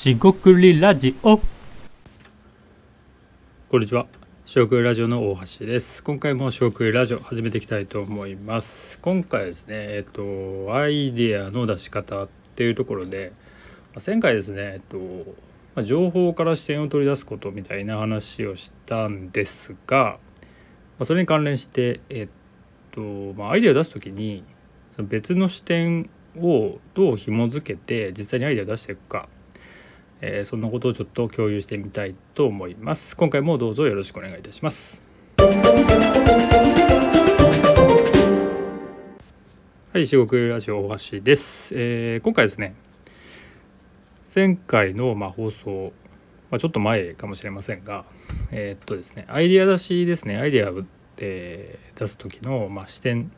しごくりラジオこんにちは。しごくりラジオの大橋です。今回もしごくりラジオ始めていきたいと思います。今回ですね、えっと、アイデアの出し方っていうところで、ま前回ですね、えっと、ま情報から視点を取り出すことみたいな話をしたんですが、まそれに関連して、えっと、まあ、アイデアを出すときに、その別の視点をどう紐づけて実際にアイデアを出していくか、えーそんなことをちょっと共有してみたいと思います。今回もどうぞよろしくお願いいたします。はい、四国ラジオ大橋です。えー今回ですね、前回のまあ放送、まあ、ちょっと前かもしれませんが、えーっとですね、アイディア出しですね、アイディアを、えー出す時のまあ視点、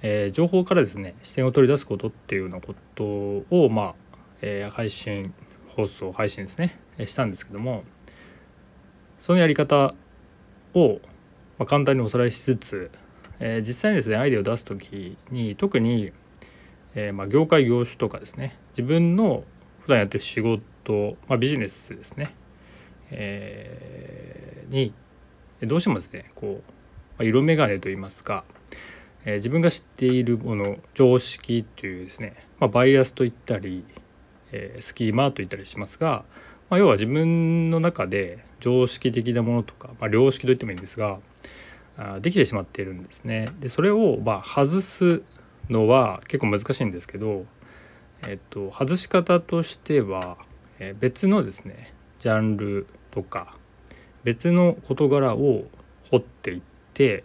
えー情報からですね、視点を取り出すことっていうようなことを、まあえー配信放送配信ですね。したんですけどもそのやり方を、簡単におさらいしつつ、え実際にですねアイデアを出す時に特に、えま、業界業種とかですね自分の普段やってる仕事、ま、ビジネスですね、えーにどうしてもですねこう、ま、色眼鏡といいますか、え自分が知っているもの常識というですね、ま、バイアスといったりえースキーマーと言ったりしますが、まあ、要は自分の中で常識的なものとか、まあ、良識と言ってもいいんですがあできてしまっているんですね。でそれをま外すのは結構難しいんですけど、えっと、外し方としては、えー別のですねジャンルとか別の事柄を掘っていって、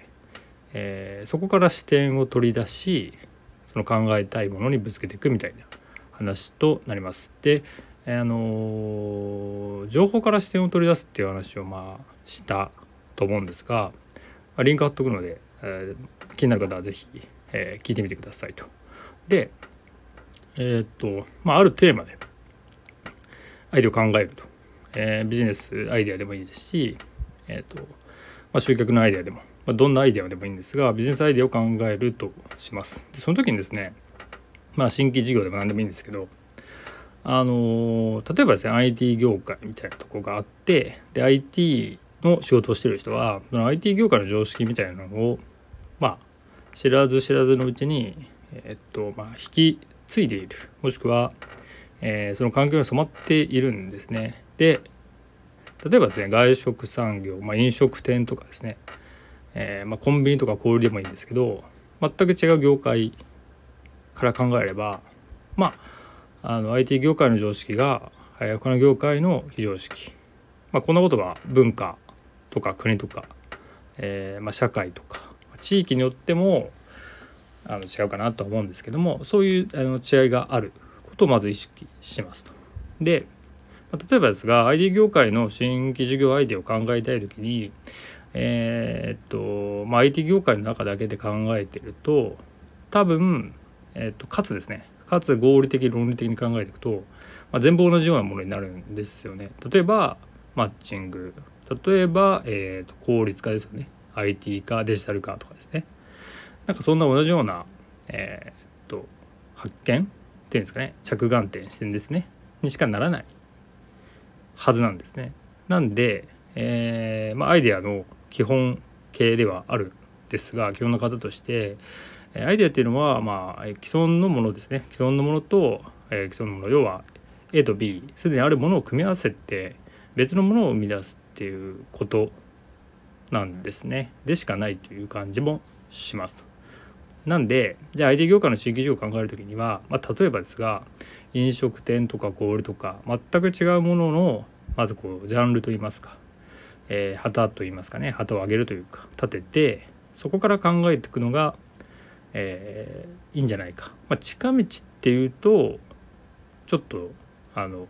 えーそこから視点を取り出しその考えたいものにぶつけていくみたいな話となります。で、あの情報から視点を取り出すっていう話をまあしたと思うんですが、リンク貼っとくので、えー気になる方は是非、えー聞いてみてくださいと。でえーっとまああるテーマでアイデアを考えると、えビジネスアイデアでもいいですし、えっとまあ、集客のアイデアでも、まあ、どんなアイデアでもいいんですがビジネスアイデアを考えるとします。でその時にですねまあ新規事業でも何でもいいんですけどあの例えばですね IT 業界みたいなとこがあってで IT の仕事をしてる人はその IT 業界の常識みたいなのをまあ知らず知らずのうちにえっとまあ引き継いでいるもしくは、えーその環境に染まっているんですね。で例えばですね外食産業、まあ、飲食店とかですね、えーまあ、コンビニとか小売でもいいんですけど全く違う業界から考えればまああの IT 業界の常識がえー他の業界の非常識、まあ、こんなことは文化とか国とか、えーまあ、社会とか地域によってもあの違うかなと思うんですけどもそういうあの違いがあることをまず意識しますと。で例えばですが IT 業界の新規事業アイデアを考えたい時にえーっとまあ IT 業界の中だけで考えてると多分えー、とかつですね。かつ合理的論理的に考えていくと、まあ、全部同じようなものになるんですよね。例えばマッチング。例えば、えー、と効率化ですよね。IT 化デジタル化とかですね。なんかそんな同じような、えー、と発見っていうんですかね。着眼点視点ですね。にしかならないはずなんですね。なんで、えーまあ、アイデアの基本形ではあるんですが基本の方としてアイデアっていうのは、まあ、既存のものですね既存のものと、え既存のもの要は A と B すでにあるものを組み合わせて別のものを生み出すっていうことなんですねでしかないという感じもしますと。なんでじゃあ IT 業界の新規事業を考える時には、まあ、例えばですが飲食店とか小売とか全く違うもののまずこうジャンルといいますか、えー旗といいますかね旗を上げるというか立ててそこから考えていくのがえーいいんじゃないか、まあ、近道っていうとちょっとあの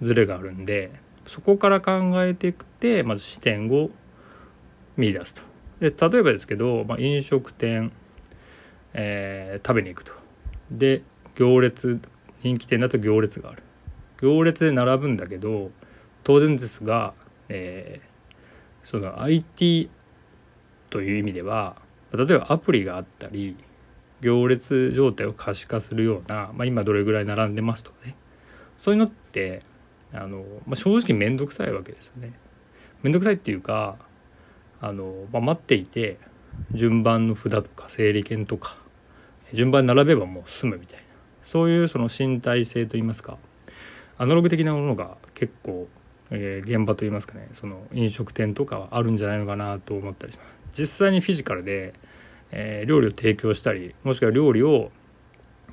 ズレがあるんでそこから考えていくってまず視点を見出すと。で例えばですけど、まあ、飲食店、えー食べに行くと。で行列人気店だと行列がある。行列で並ぶんだけど当然ですが、えーその IT という意味では例えばアプリがあったり行列状態を可視化するような、まあ、今どれぐらい並んでますとかねそういうのってあの、まあ、正直面倒くさいわけですよね。面倒くさいっていうかあの、まあ、待っていて順番の札とか整理券とか順番に並べばもう済むみたいなそういうその身体性といいますかアナログ的なものが結構、え、現場といいますかねその飲食店とかはあるんじゃないのかなと思ったりします。実際にフィジカルで、えー、料理を提供したりもしくは料理を、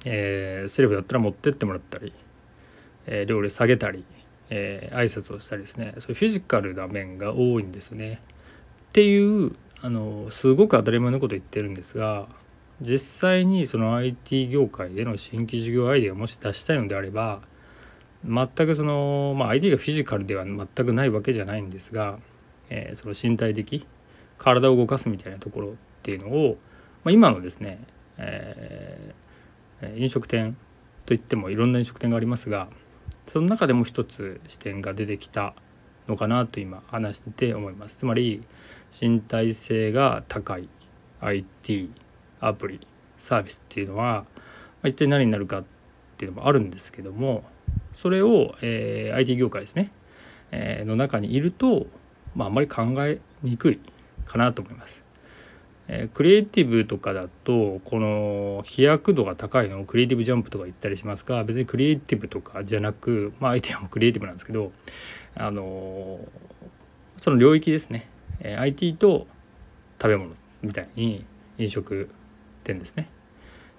えー、セレブだったら持ってってもらったり、え料理下げたり、え挨拶をしたりですねそういうフィジカルな面が多いんですよね。っていうあのすごく当たり前のこと言ってるんですが実際にその IT 業界での新規事業アイデアをもし出したいのであれば全くその、まあ、IT がフィジカルでは全くないわけじゃないんですが、えー、その身体的体を動かすみたいなところっていうのを、まあ、今のですね、えー、飲食店といってもいろんな飲食店がありますがその中でも一つ視点が出てきたのかなと今話してて思います。つまり身体性が高い IT アプリサービスっていうのは、まあ、一体何になるかっていうのもあるんですけどもそれを、えー、IT 業界ですね、えー、の中にいると、まあ、あんまり考えにくいかなと思います。えー、クリエイティブとかだとこの飛躍度が高いのをクリエイティブジャンプとか言ったりしますが別にクリエイティブとかじゃなくまあ相手はもクリエイティブなんですけどあのその領域ですね、えー、IT と食べ物みたいに飲食店ですね、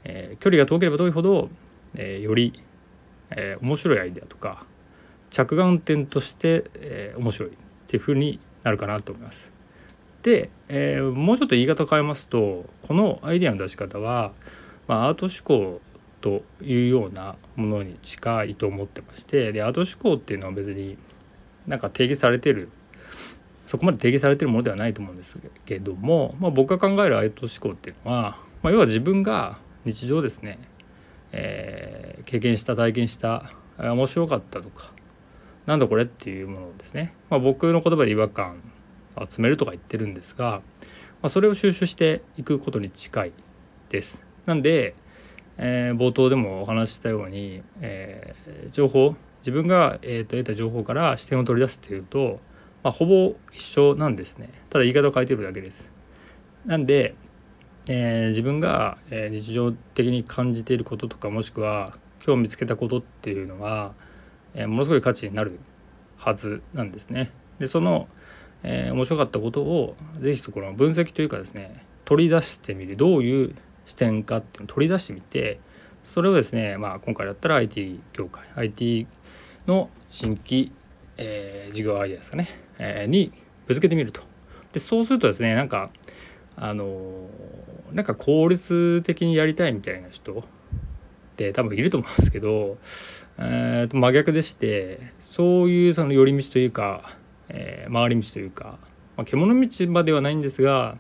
えー、距離が遠ければ遠いほど、えー、より、えー、面白いアイデアとか着眼点として、えー、面白いっていうふうになるかなと思います。で、えー、もうちょっと言い方変えますとこのアイデアの出し方は、まあ、アート思考というようなものに近いと思ってましてでアート思考っていうのは別になんか定義されてるそこまで定義されてるものではないと思うんですけども、まあ、僕が考えるアート思考っていうのは、まあ、要は自分が日常ですね、えー、経験した体験した面白かったとかなんだこれっていうものをですね、まあ、僕の言葉で違和感を集めるとか言ってるんですが、まあ、それを収集していくことに近いです。なんで、えー、冒頭でもお話ししたように、えー、情報自分が、えーと、得た情報から視点を取り出すっていうと、まあ、ほぼ一緒なんですねただ言い方を変えてるだけです。なんで、えー、自分が、え日常的に感じていることとかもしくは今日見つけたことっていうのは、えものすごい価値になるはずなんですね。でその、えー、面白かったことを是非ところ分析というかですね取り出してみるどういう視点かっていうのを取り出してみてそれをですね、まあ、今回だったら IT 業界 IT の新規、えー、事業アイデアですかね、えー、にぶつけてみると。でそうするとですねなんかあのなんか効率的にやりたいみたいな人って多分いると思うんですけど、えー、と真逆でしてそういうその寄り道というかえー、回り道というか、まあ、獣道まではないんですが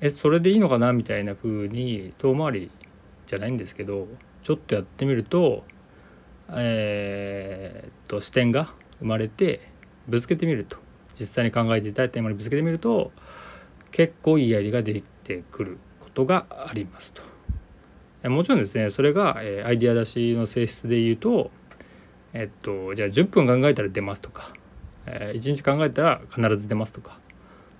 えそれでいいのかなみたいな風に遠回りじゃないんですけどちょっとやってみるとえー、と視点が生まれてぶつけてみると実際に考えていただいた今にぶつけてみると結構いいアイデアが出てくる。ことがありますと。もちろんですねそれが、えアイデア出しの性質で言うとえっとじゃあ10分考えたら出ますとかえ、1日考えたら必ず出ますとか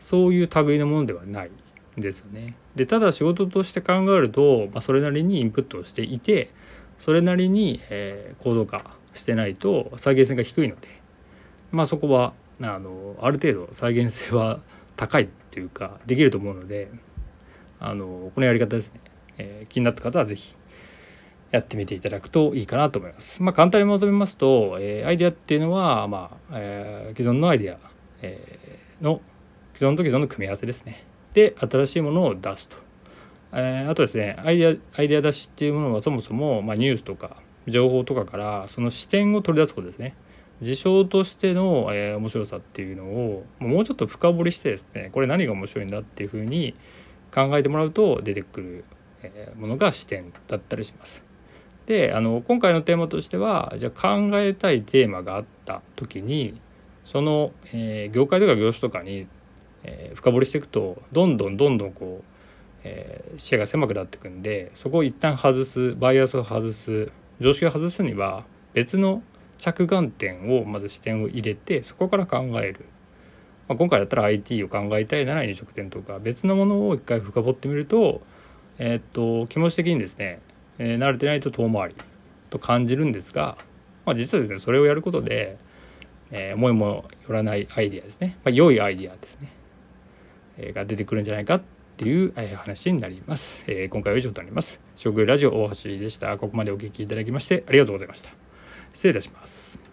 そういう類のものではないですよね。でただ仕事として考えると、まあ、それなりにインプットをしていてそれなりに、え、行動化してないと再現性が低いので、まあ、そこはあのある程度再現性は高いっていうかできると思うのであのこのやり方ですね、えー、気になった方は是非やってみていただくといいかなと思います。まあ、簡単にまとめますと、えー、アイデアっていうのは、まあえー、既存のアイデア、えー、の既存と既存の組み合わせですね。で新しいものを出すと。えー、あとですねアイデアアイデア出しっていうものはそもそも、まあ、ニュースとか情報とかからその視点を取り出すことですね。事象としての、えー、面白さっていうのをもうちょっと深掘りしてですねこれ何が面白いんだっていうふうに考えてもらうと出てくる、ものが視点だったりします。であの今回のテーマとしてはじゃあ考えたいテーマがあった時にその、えー、業界とか業種とかに、えー、深掘りしていくとどんどんどんどんこう、えー、視野が狭くなっていくんでそこを一旦外すバイアスを外す常識を外すには別の着眼点をまず視点を入れてそこから考える、まあ、今回だったら IT を考えたいなら飲食店とか別のものを一回深掘ってみると,、えー、っと気持ち的にですね、えー、慣れてないと遠回りと感じるんですが、まあ、実はですねそれをやることで、えー、思いもよらないアイディアですね、まあ、良いアイディアですね、えー、が出てくるんじゃないかっていう話になります。えー、今回は以上となります。食ラジオ大橋でした。ここまでお聞きいただきましてありがとうございました。失礼いたします。